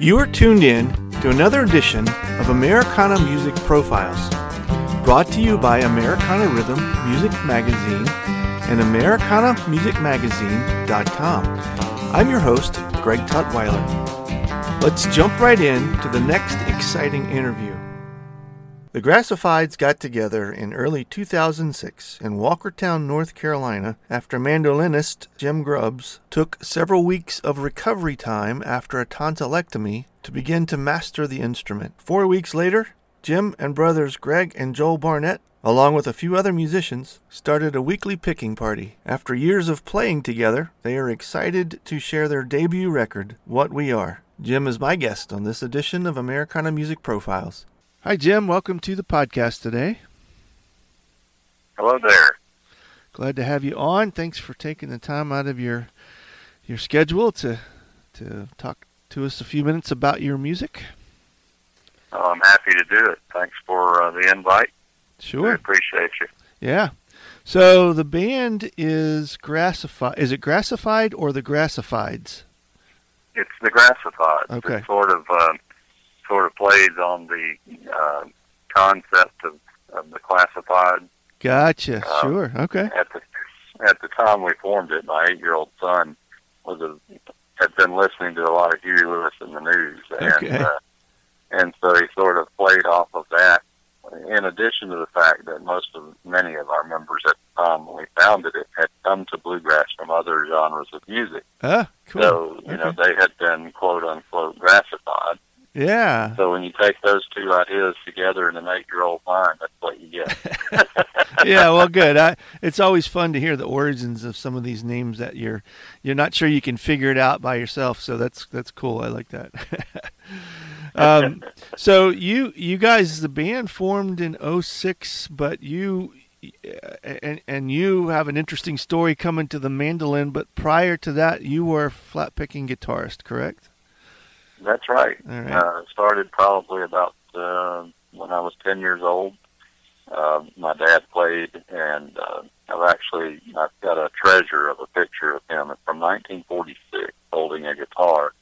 You are tuned in to another edition of Americana Music Profiles, brought to you by Americana Rhythm Music Magazine and AmericanaMusicMagazine.com. I'm your host, Greg Tutwiler. Let's jump right in to the next exciting interview. The Grassifieds got together in early 2006 in Walkertown, North Carolina, after mandolinist Jim Grubbs took several weeks of recovery time after a tonsillectomy to begin to master the instrument. Four weeks later, Jim and brothers Greg and Joel Barnett, along with a few other musicians, started a weekly picking party. After years of playing together, they are excited to share their debut record, What We Are. Jim is my guest on this edition of Americana Music Profiles. Hi, Jim. Welcome to the podcast today. Hello there. Glad to have you on. Thanks for taking the time out of your your schedule to to talk to us a few minutes about your music. Oh, I'm happy to do it. Thanks for uh, the invite. Sure. I appreciate you. Yeah. So the band is Grassified. Is it Grassified or the Grassifieds? It's the Grassified. Okay. It sort of uh, sort of plays on the uh, concept of, of the classified. Gotcha. Uh, sure. Okay. At the at the time we formed it, my eight-year-old son was a had been listening to a lot of Huey Lewis and the News, and Okay. uh, and so he sort of played off of that. In addition to the fact that most of many of our members at the time when we founded it had come to bluegrass from other genres of music, Ah, cool. so you know they had been quote unquote grassified. Yeah. So when you take those two ideas together in an eight-year-old mind, that's what you get. yeah, well, good. I, it's always fun to hear the origins of some of these names that you're you're not sure you can figure it out by yourself. So that's that's cool. I like that. um, so you you guys, the band formed in 06, but you and and you have an interesting story coming to the mandolin. But prior to that, you were a flat picking guitarist, correct? That's right. Right. Uh, started probably about uh, when I was 10 years old. Uh, my dad played, and uh, I've actually I've got a treasure of a picture of him from 1946 holding a guitar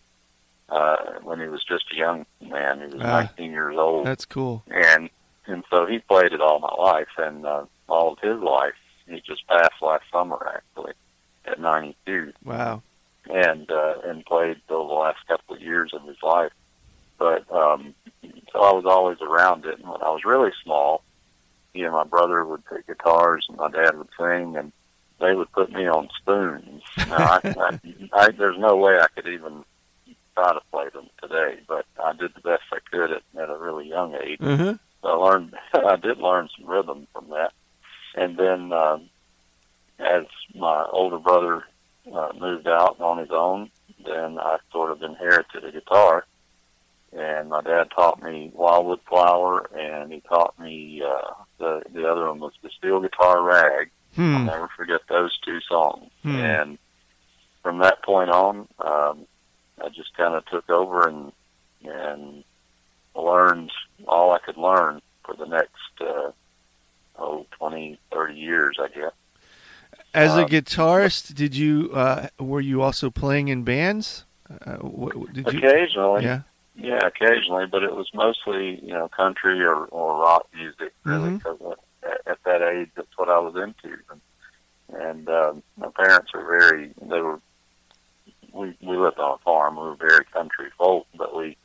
uh, when he was just a young man. He was Ah. 19 years old, That's cool. and and so he played it all my life, and uh, all of his life. He just passed last summer, actually, at 92 Wow. and uh, and played for the last couple years of his life. But um, so I was always around it. And when I was really small, he and my brother would pick guitars, and my dad would sing, and they would put me on spoons. Now, I, I, I, there's no way I could even try to play them today, but I did the best I could at, at a really young age. So I learned, I did learn some rhythm from that. And then, um, as my older brother uh, moved out on his own, then I sort of inherited a guitar. And my dad taught me Wildwood Flower, and he taught me uh, the the other one was the Steel Guitar Rag. I'll Hmm. never forget those two songs. Hmm. And from that point on, um, I just kind of took over and and learned all I could learn for the next uh, oh twenty thirty years, I guess. As a Um, guitarist, did you uh, were you also playing in bands? Uh, what, what- did you? Occasionally, Yeah. yeah, occasionally, but it was mostly you know country or or rock music, really, Mhm. because at, at that age, that's what I was into. And, and um, my parents were very they were we we lived on a farm. We were very country folk, but we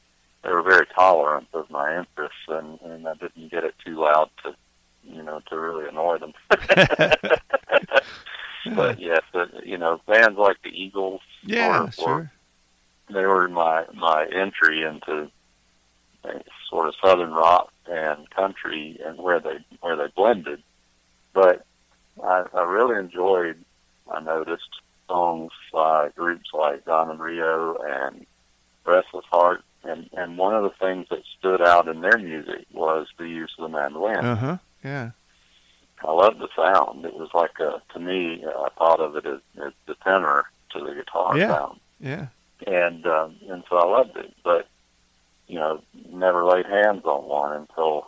they were very tolerant of my interests, and and I didn't get it too loud to you know to really annoy them. but yes, but, you know, bands like the Eagles. Yeah, sure. Were, they were my my entry into sort of southern rock and country, and where they where they blended. But I, I really enjoyed. I noticed songs by groups like Diamond Rio and Restless Heart, and and one of the things that stood out in their music was the use of the mandolin. Uh huh. Yeah. I loved the sound. It was like a, to me, I thought of it as, as the tenor to the guitar Yeah. sound, Yeah. and um, and so I loved it. But you know, never laid hands on one until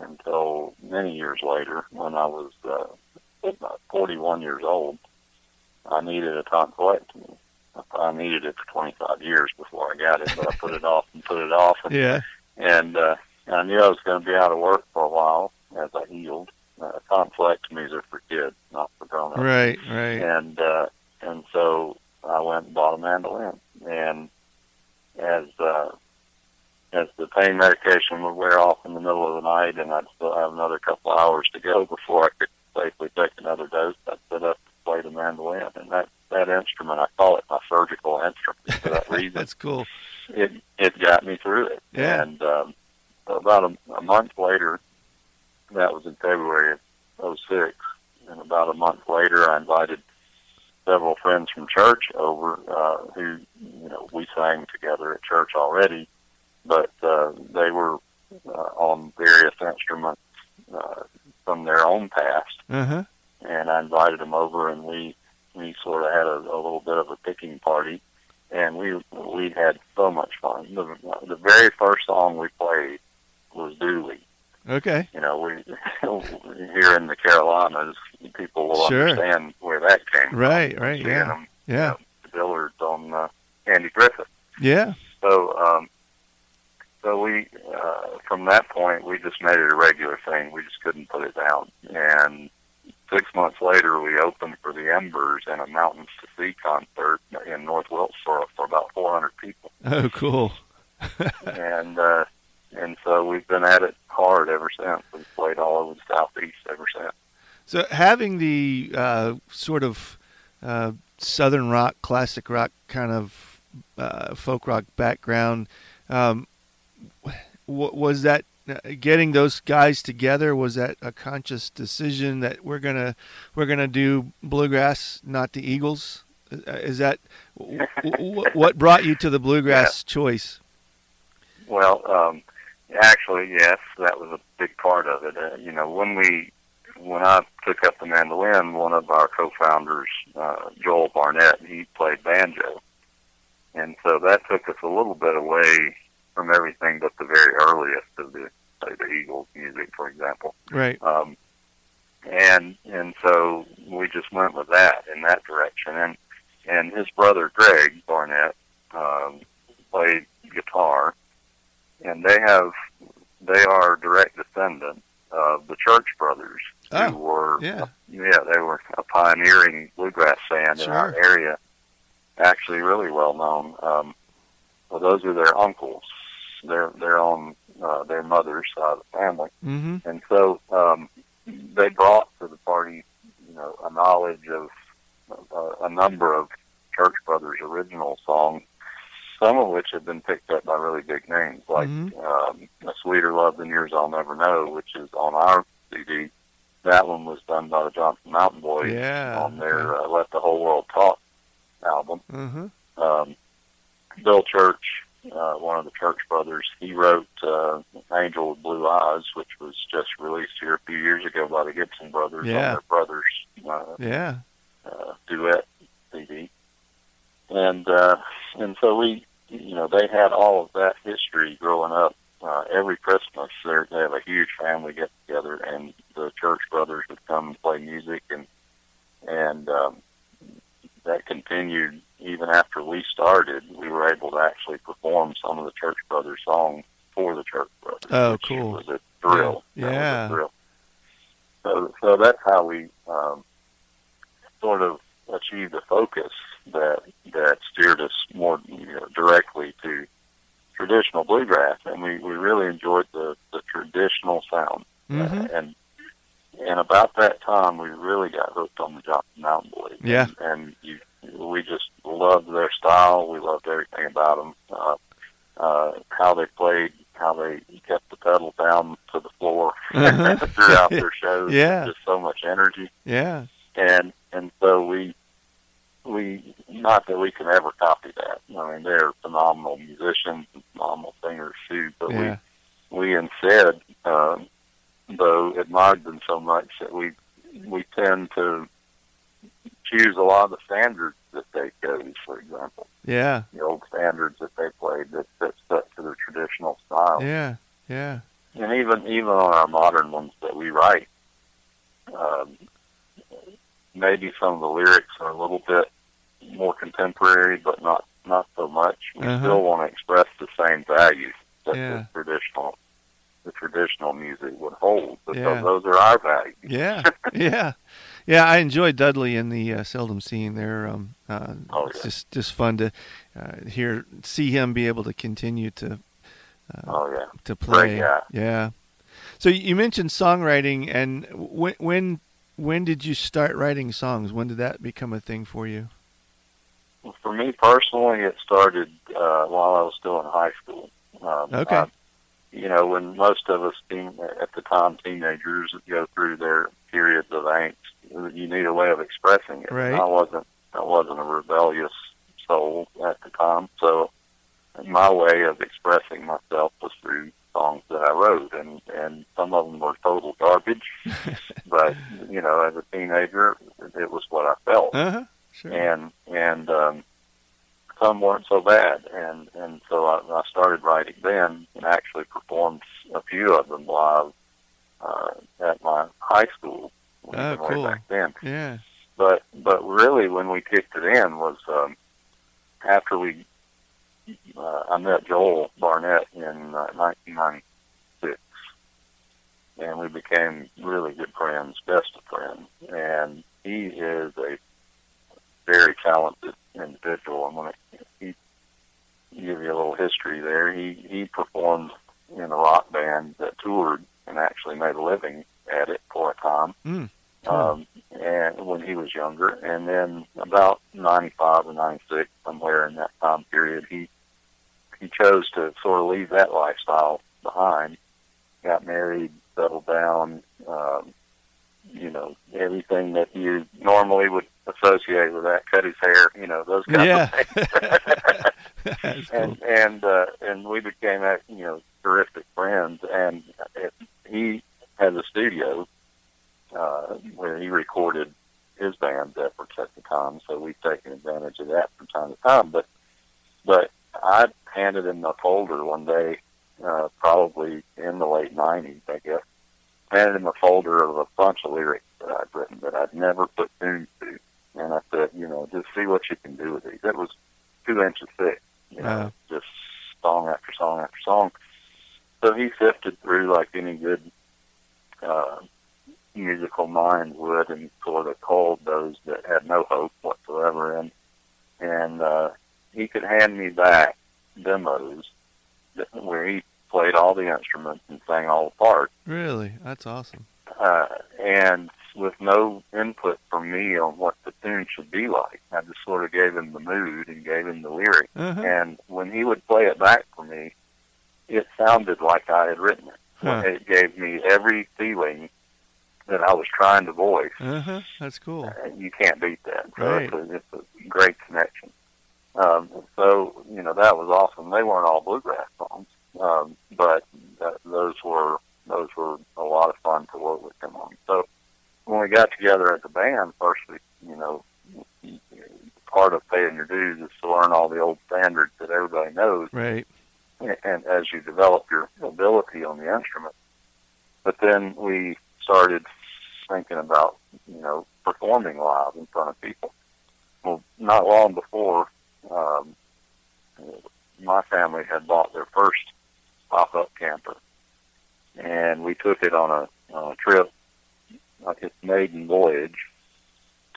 until many years later when I was uh, about 41 years old. I needed a tonsillectomy. I needed it for 25 years before I got it, but I put it off and put it off, and Yeah. and uh, I knew I was going to be out of work for a while as I healed. Uh, tonsillectomies are for kids, not for grown-ups. Right. Right. And uh, and so I went and bought a mandolin, and as uh, as the pain medication would wear off in the middle of the night, and I'd still have another couple hours to go before I could safely take another dose, I'd sit up and play the mandolin, and that that instrument, I call it my surgical instrument for that reason That's cool. it it got me through it. Yeah. And um, about a, a month later, that was in February of '06, and about a month later, I invited several friends from church over uh, who you know we sang together at church already, but uh, they were uh, on various instruments uh, from their own past Uh huh. and I invited them over, and we we sort of had a, a little bit of a picking party, and we we had so much fun. The, the very first song we played was Dooley. Okay. You know, we here in the Carolinas, people will Sure. understand where that came Right. from. Right. Seeing Yeah. them, Yeah. the Dillards on uh, Andy Griffith. Yeah. So, um, so we, uh, from that point, we just made it a regular thing. We just couldn't put it down. And six months later, we opened for the Embers in a Mountains to Sea concert in North Wilkesboro for about 400 people. Oh, cool. And, uh, and so we've been at it hard ever since. We've played all over the Southeast ever since. So having the uh, sort of uh, southern rock, classic rock kind of uh, folk rock background, um, w- was that uh, getting those guys together? Was that a conscious decision that we're gonna we're gonna do bluegrass, not the Eagles? Uh, Is that w- w- what brought you to the bluegrass choice? Well, um, actually, yes, that was a big part of it. Uh, you know, when we, when I took up the mandolin, one of our co-founders, uh, Joel Barnett, he played banjo, and so that took us a little bit away from everything but the very earliest of the, say, the Eagles music, for example. Right. Um, and and so we just went with that in that direction. And and his brother Greg Barnett um, played guitar, and they have they are direct descendants of the Church Brothers, Oh, who were yeah. yeah they were a pioneering bluegrass band in our area, actually really well known. Um, well, those are their uncles. They're they're on uh, their mother's side of the family. Mm-hmm. And so um, they brought to the party, you know, a knowledge of uh, a number of Church Brothers original songs, some of which have been picked up by really big names, like Mhm. um, "A Sweeter Love Than Yours I'll Never Know," which is on our CD. That one was done by the Johnson Mountain Boys Yeah, on their uh, "Let the Whole World Talk" album Mm-hmm. um, Bill Church, uh, one of the Church brothers, he wrote uh, "Angel with Blue Eyes," which was just released here a few years ago by the Gibson brothers Yeah. on their brothers uh, Yeah. uh, duet CD, and uh, and so we, you know, they had all of that history growing up. Uh, every Christmas, they're, they have a huge family get together, and the Church brothers would come and play music, and and um, that continued even after we started. We were able to actually perform some of the Church Brothers songs for the Church Brothers. Oh, cool. Was a thrill. Yeah. Was a thrill. So, so that's how we um, sort of achieved a focus that that steered us more you know, directly to traditional bluegrass, and we we really enjoyed the the traditional sound. Mm-hmm. Uh, and and about that time, we really got hooked on the Johnson Mountain Boys. Yeah. and, and you, we just loved their style. We loved everything about them. Uh, uh, how they played, how they kept the pedal down to the floor Uh-huh. throughout their shows. Yeah. just so much energy Yeah. and and so we we not that we can ever copy that. I mean, they're phenomenal musicians, and phenomenal too. But Yeah. we we instead, um, though, admired them so much that we we tend to choose a lot of the standards that they chose. For example, Yeah. the old standards that they played that that stuck to their traditional style Yeah. Yeah. and even even on our modern ones that we write, um, maybe some of the lyrics are a little bit more contemporary, but not not so much. We Uh-huh. still want to express the same values that Yeah. the traditional the traditional music would hold because Yeah. those are our values. Yeah, yeah, yeah. I enjoy Dudley and the uh, Seldom Scene. They're um, uh, Oh, it's yeah. just just fun to uh, hear, see him be able to continue to uh, Oh yeah, to play. Great guy. Yeah. So you mentioned songwriting, and when when when did you start writing songs? When did that become a thing for you? for me personally, it started uh, while I was still in high school. Um, Okay. I- you know, when most of us teen, at the time teenagers go through their periods of angst, you need a way of expressing it. Right. I wasn't. I wasn't a rebellious soul at the time, so my way of expressing myself was through songs that I wrote, and and some of them were total garbage. but you know, as a teenager, it was what I felt Uh huh. Sure. and and um, some weren't so bad, and and so I, I started writing then, and actually performed a few of them live uh, at my high school Oh, even way back then. yeah. But but really, when we kicked it in was um, after we uh, I met Joel Barnett in uh, 1996, and we became really good friends, best of friends. And he is a very talented individual. I'm going to give you a little history there. He he performed in a rock band that toured and actually made a living at it for a time Mm. Um, and when he was younger, and then about '95 or '96, somewhere in that time period, he he chose to sort of leave that lifestyle behind. Got married, settled down. Um, you know, everything that you normally would associate with that. Cut his hair. You know, those kinds yeah. of things. That's cool. and and uh, and we became uh, you know terrific friends. And it, he has a studio uh, where he recorded his band's efforts at the time. So we've taken advantage of that from time to time. But but I handed him a folder one day, uh, probably in the late '90s, I guess. Handed him a folder of a bunch of lyrics that I'd written that I'd never put tunes to, and I said, you know, just see what you can do with these. It was two inches thick, you know, Wow. just song after song after song. So he sifted through like any good uh, musical mind would, and sort of culled those that had no hope whatsoever. And and uh, he could hand me back demos that, where he played all the instruments and sang all the parts, Really, that's awesome. uh, and with no input from me on what the tune should be like. I just sort of gave him the mood and gave him the lyric. Uh-huh. And when he would play it back for me, it sounded like I had written it. Huh. It gave me every feeling that I was trying to voice. Uh-huh. That's cool. And you can't beat that. So Right. it's, a, it's a great connection. Um, so you know that was awesome. They weren't all bluegrass songs, um, but th- those were those were a lot of fun to work with them on. So when we got together as a band, first we you know part of paying your dues is to learn all the old standards that everybody knows Right. And as you develop your ability on the instrument. But then we started thinking about, you know, performing live in front of people. Well, not long before, um, my family had bought their first pop-up camper, and we took it on a, on a trip, like its maiden voyage,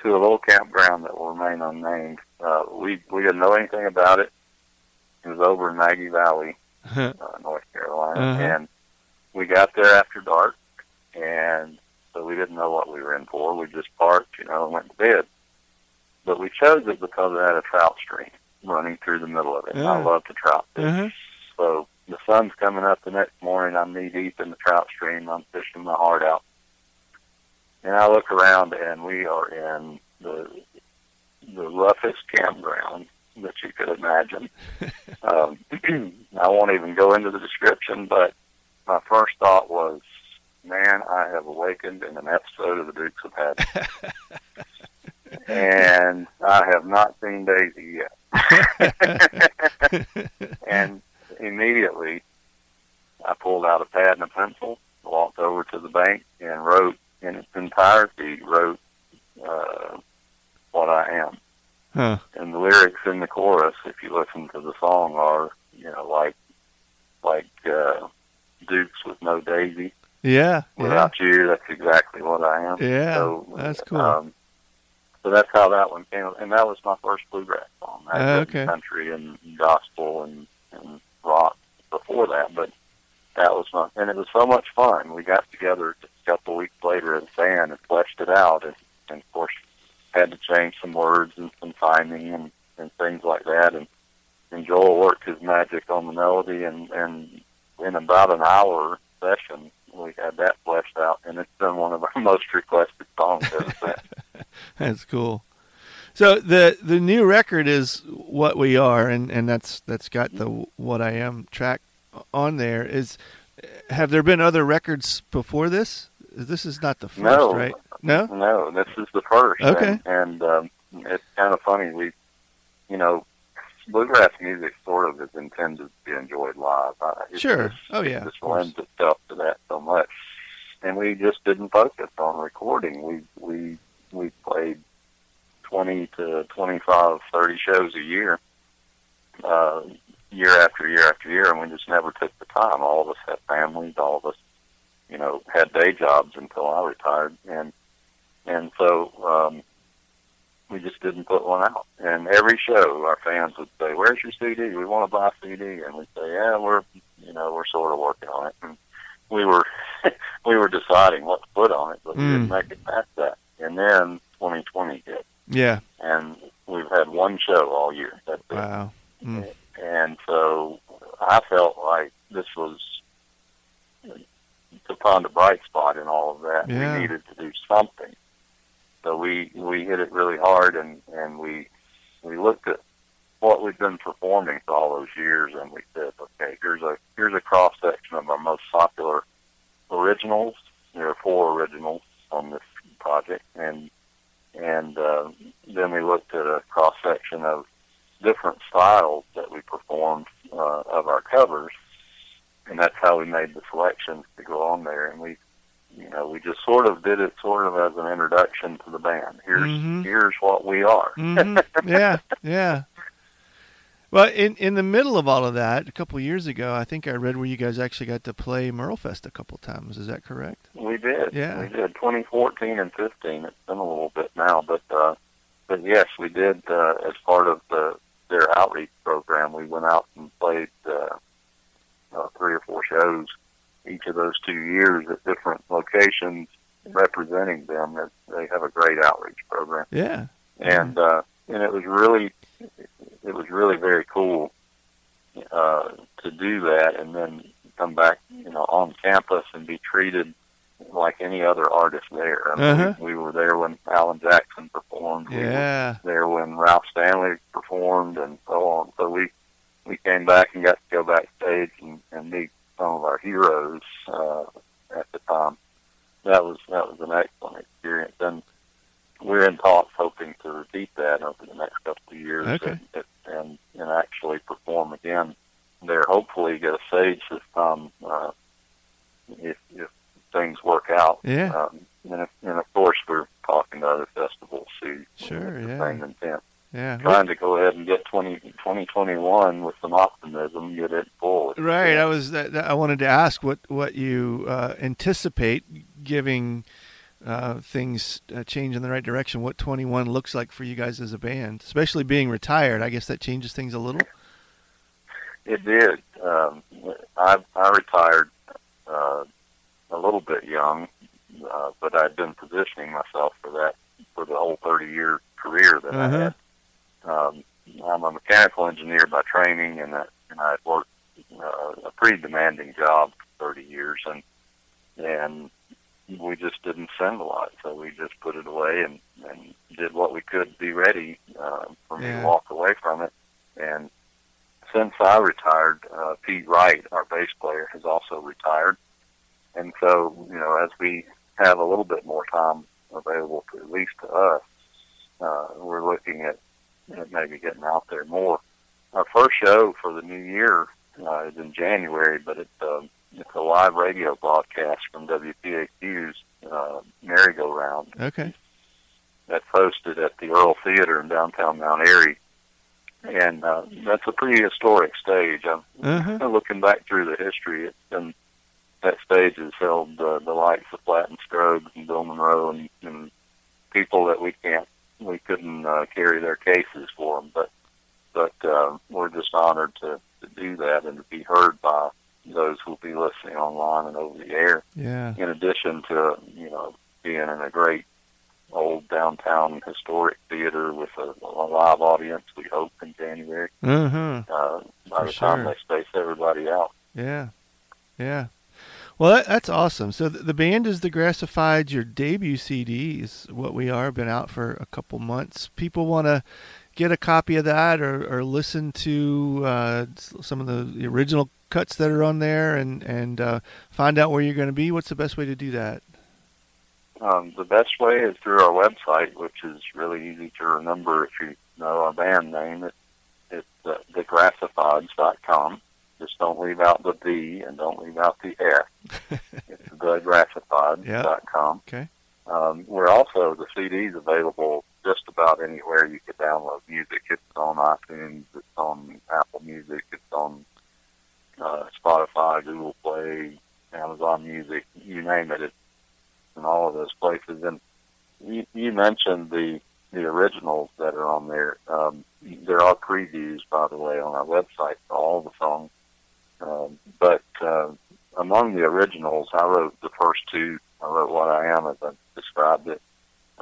to a little campground that will remain unnamed uh, we we didn't know anything about it. It was over in Maggie Valley, uh, North Carolina, Uh-huh. and we got there after dark, and so we didn't know what we were in for. We just parked, you know, and went to bed. But we chose it because it had a trout stream running through the middle of it. And I love to trout fish. Uh-huh. So the sun's coming up the next morning. I'm knee deep in the trout stream. I'm fishing my heart out. And I look around, and we are in the the roughest campground that you could imagine. um, I won't even go into the description, but my first thought was, man, I have awakened in an episode of the Dukes of Hazzard. and I have not seen Daisy yet. and immediately, I pulled out a pad and a pencil, walked over to the bank, and wrote in its entirety, wrote uh, what I am. Huh. And the lyrics in the chorus, if you listen to the song, are you know like like uh, Dukes with no Daisy. Yeah. Yeah. Without you, that's exactly what I am. Yeah. So, That's cool. Um, so that's how that one came, and that was my first bluegrass song. I Uh, okay. country and gospel and, and rock before that, but that was fun, and it was so much fun. We got together a couple weeks later a band and fleshed it out, and, and of course had to change some words and some timing and, and things like that. And, and Joel worked his magic on the melody, and, and in about an hour session, we had that fleshed out, and it's been one of our most requested songs ever since. That's cool. So the the new record is what we are, and, and that's that's got the what I am track on there. Is have there been other records before this? This is not the first, No. right? No. No, this is the first. Okay. And, and um, it's kind of funny. We, you know, bluegrass music sort of is intended to be enjoyed live. Uh, Sure. just- Oh, yeah, It just lends itself to that so much. And we just didn't focus on recording. We we we played twenty to twenty five, thirty shows a year, uh, year after year after year, and we just never took the time. All of us had families. All of us, you know, had day jobs until I retired, and and so um, we just didn't put one out. And every show, our fans would say, "Where's your CD? We want to buy a CD." And we'd say, "Yeah, we're you know we're sort of working on it." And we were we were deciding what to put on it, but we Mm. didn't make it past that. And then 2020 hit, Yeah. and we've had one show all year. That's it. Wow. Mm. And so I felt like this was to find a bright spot in all of that. Yeah. We needed to do something. So we we hit it really hard, and and we we looked at what we've been performing for all those years, and we said, okay, here's a here's a cross section of our most popular originals. There are four originals on this project, and and uh, then we looked at a cross section of different styles that we performed uh, of our covers, and that's how we made the selections to go on there. And we, you know, we just sort of did it sort of as an introduction to the band. Here's Mhm. here's what we are. hmm Yeah. Yeah. Well, in in the middle of all of that, a couple years ago, I think I read where you guys actually got to play Merlefest a couple times. Is that correct? We did. Yeah. We did. 2014 and 15. It's been a little bit now, but uh, but yes, we did. Uh, as part of the their outreach program, we went out and played uh, uh, three or four shows each of those two years at different locations, representing them. As they have a great outreach program, Yeah. and uh, and it was really it was really very cool uh, to do that, and then come back, you know, on campus and be treated like any other artist there. I mean, Uh-huh. we, we were there when Alan Jackson performed. We were Yeah. there when Ralph Stanley performed, and so on. So we we came back and got to go backstage and, and meet some of our heroes uh, at the time. That was that was an excellent experience, and we're in talks hoping to repeat that over the next couple of years Okay. and, and and actually perform again there. Hopefully, get a stage this time uh, if if things work out. Yeah. Um, and, of, and of course, we're talking to other festivals too. Sure, yeah. Same intent. Yeah. Trying to go ahead and get 20, 2021 with some optimism, get it Right. I was. that- that- I wanted to ask what what you uh, anticipate giving uh, things uh, change in the right direction, what 21 looks like for you guys as a band, especially being retired. I guess that changes things a little. It did. Um, I, I retired uh, a little bit young, uh, but I'd been positioning myself for that for the whole 30 year career that uh-huh. I had. Um, I'm a mechanical engineer by training, and I, and I worked uh, a pretty demanding job for 30 years, and and we just didn't send a lot, so we just put it away and and did what we could to be ready uh, for me Yeah. to walk away from it. And since I retired, uh, Pete Wright, our bass player, has also retired, and so you know as we have a little bit more time available to at least to us, uh, we're looking at, at maybe getting out there more. Our first show for the new year January, but it's um, it's a live radio broadcast from WPAQ's uh, merry-go-round Okay. that's hosted at the Earle Theater in downtown Mount Airy, and uh, that's a pretty historic stage. I'm Uh-huh. looking back through the history. It's been that stage has held uh, the likes of Flatt and Scruggs and Bill Monroe and, and people that we can't we couldn't uh, carry their cases for them, but but uh, we're just honored to do that and to be heard by those who'll be listening online and over the air. Yeah. In addition to you know being in a great old downtown historic theater with a, a live audience, we hope in January. Uh-huh. Uh, by For the time sure. they space everybody out. Yeah. Yeah. Well, that, that's awesome. So the, the band is the Grassifieds. Your debut CD is what we are. Been out for a couple months. People want to get a copy of that or, or listen to uh, some of the, the original cuts that are on there and and uh, find out where you're going to be. What's the best way to do that? Um, the best way is through our website, which is really easy to remember if you know our band name. It, it's uh, thegrassifieds.com. Just don't leave out the D and don't leave out the F. it's thegrassifieds.com. Okay. Um, we're also, the CD's available just about anywhere you could download music. It's on iTunes, it's on Apple Music, it's on uh, Spotify, Google Play, Amazon Music, you name it. It's in all of those places. And you, you mentioned the the originals that are on there. Um, there are previews, by the way, on our website for all the songs. Um, but uh, among the originals, I wrote the first two. I wrote "What I Am" as I described it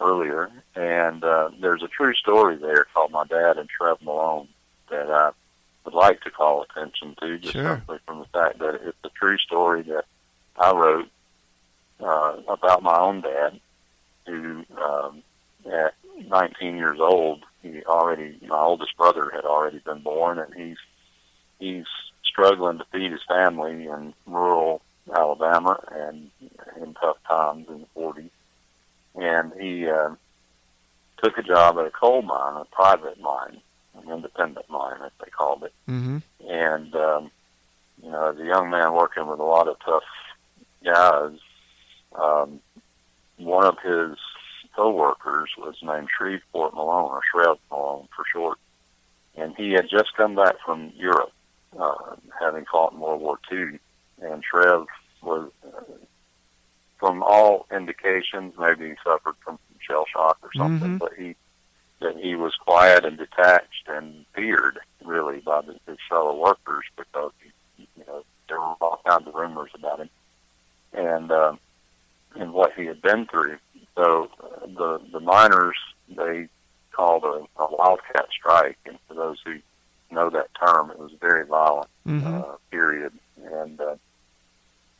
earlier, and uh, there's a true story there called "My Dad and Trev Malone" that I would like to call attention to, just Sure. simply from the fact that it's a true story that I wrote uh, about my own dad, who um, at 19 years old, he already my oldest brother had already been born, and he's he's struggling to feed his family in rural Alabama and in tough times in the 40s. And he uh, took a job at a coal mine, a private mine, an independent mine, as they called it. Mm-hmm. and um, you know, as a young man working with a lot of tough guys, um, one of his coworkers was named Shreveport Malone, or Shrev Malone for short, and he had just come back from Europe, uh, having fought in World War II, and Shrev was, uh, from all indications, maybe he suffered from shell shock or something, Mhm. but he that he was quiet and detached and feared really by the, his fellow workers because he, you know there were all kinds of rumors about him and uh, and what he had been through. So uh, the the miners they called a, a wildcat strike, and for those who know that term, it was very violent Mm-hmm. uh, period. And uh,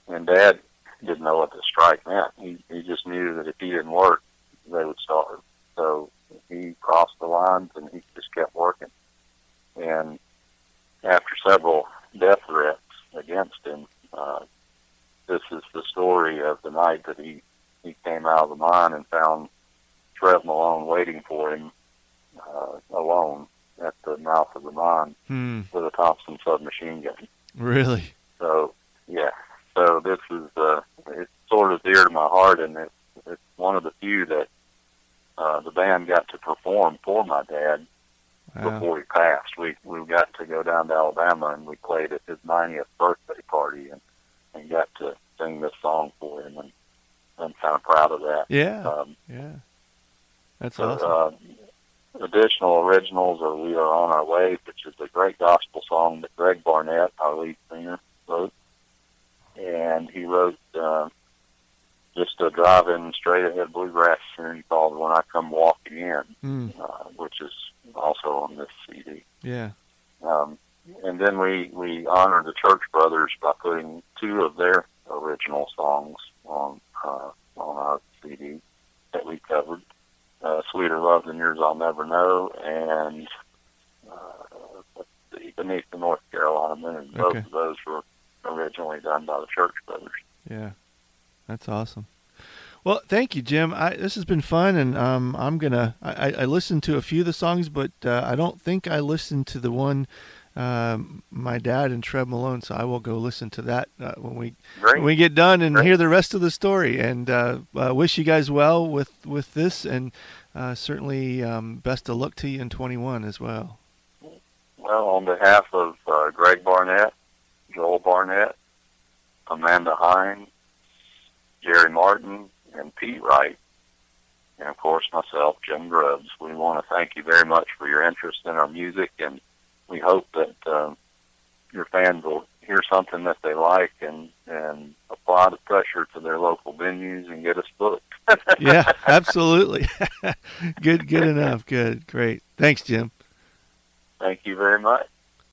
and Dad didn't know what the strike meant. He he just knew that if he didn't work, they would starve. So he crossed the lines and he just kept working. And after several death threats against him, uh, this is the story of the night that he he came out of the mine and found Trev Malone waiting for him uh, alone at the mouth of the mine Hmm. with a Thompson submachine gun. Really? So yeah, so this is uh, it's sort of dear to my heart, and it's it's one of the few that uh, the band got to perform for my dad Wow. before he passed. We we got to go down to Alabama and we played at his 90th birthday party and and got to sing this song for him. And I'm kind of proud of that. Yeah, Um, yeah, that's so, awesome. uh, additional originals are "We Are on Our Way," which is a great gospel song that Greg Barnett, our lead singer, wrote, and he wrote uh, just a drive-in straight-ahead bluegrass tune called "When I Come Walking In," Mm, uh, which is also on this CD. yeah, Um, and then we we honored the Church Brothers by putting two of their original songs on uh, on our CD that we covered. Uh, Sweeter Love Than Yours I'll Never Know and uh, Beneath the North Carolina Moon. And Both Okay. of those were originally done by the Church Brothers. yeah, that's awesome. Well, thank you, Jim. I, this has been fun, and um, I'm gonna. I, I listened to a few of the songs, but uh, I don't think I listened to the one um, my dad and Trev Malone. So I will go listen to that uh, when we Great. when we get done and Great. hear the rest of the story. And uh, uh, wish you guys well with with this, and uh, certainly um, best of luck to you in 21 as well. Well, on behalf of uh, Greg Barnett, Joel Barnett, Amanda Hine, Jerry Martin, and Pete Wright, and of course myself, Jim Grubbs, we want to thank you very much for your interest in our music, and we hope that uh, your fans will hear something that they like and and apply the pressure to their local venues and get us booked. Yeah, absolutely. good, good enough. Good, great. Thanks, Jim. Thank you very much.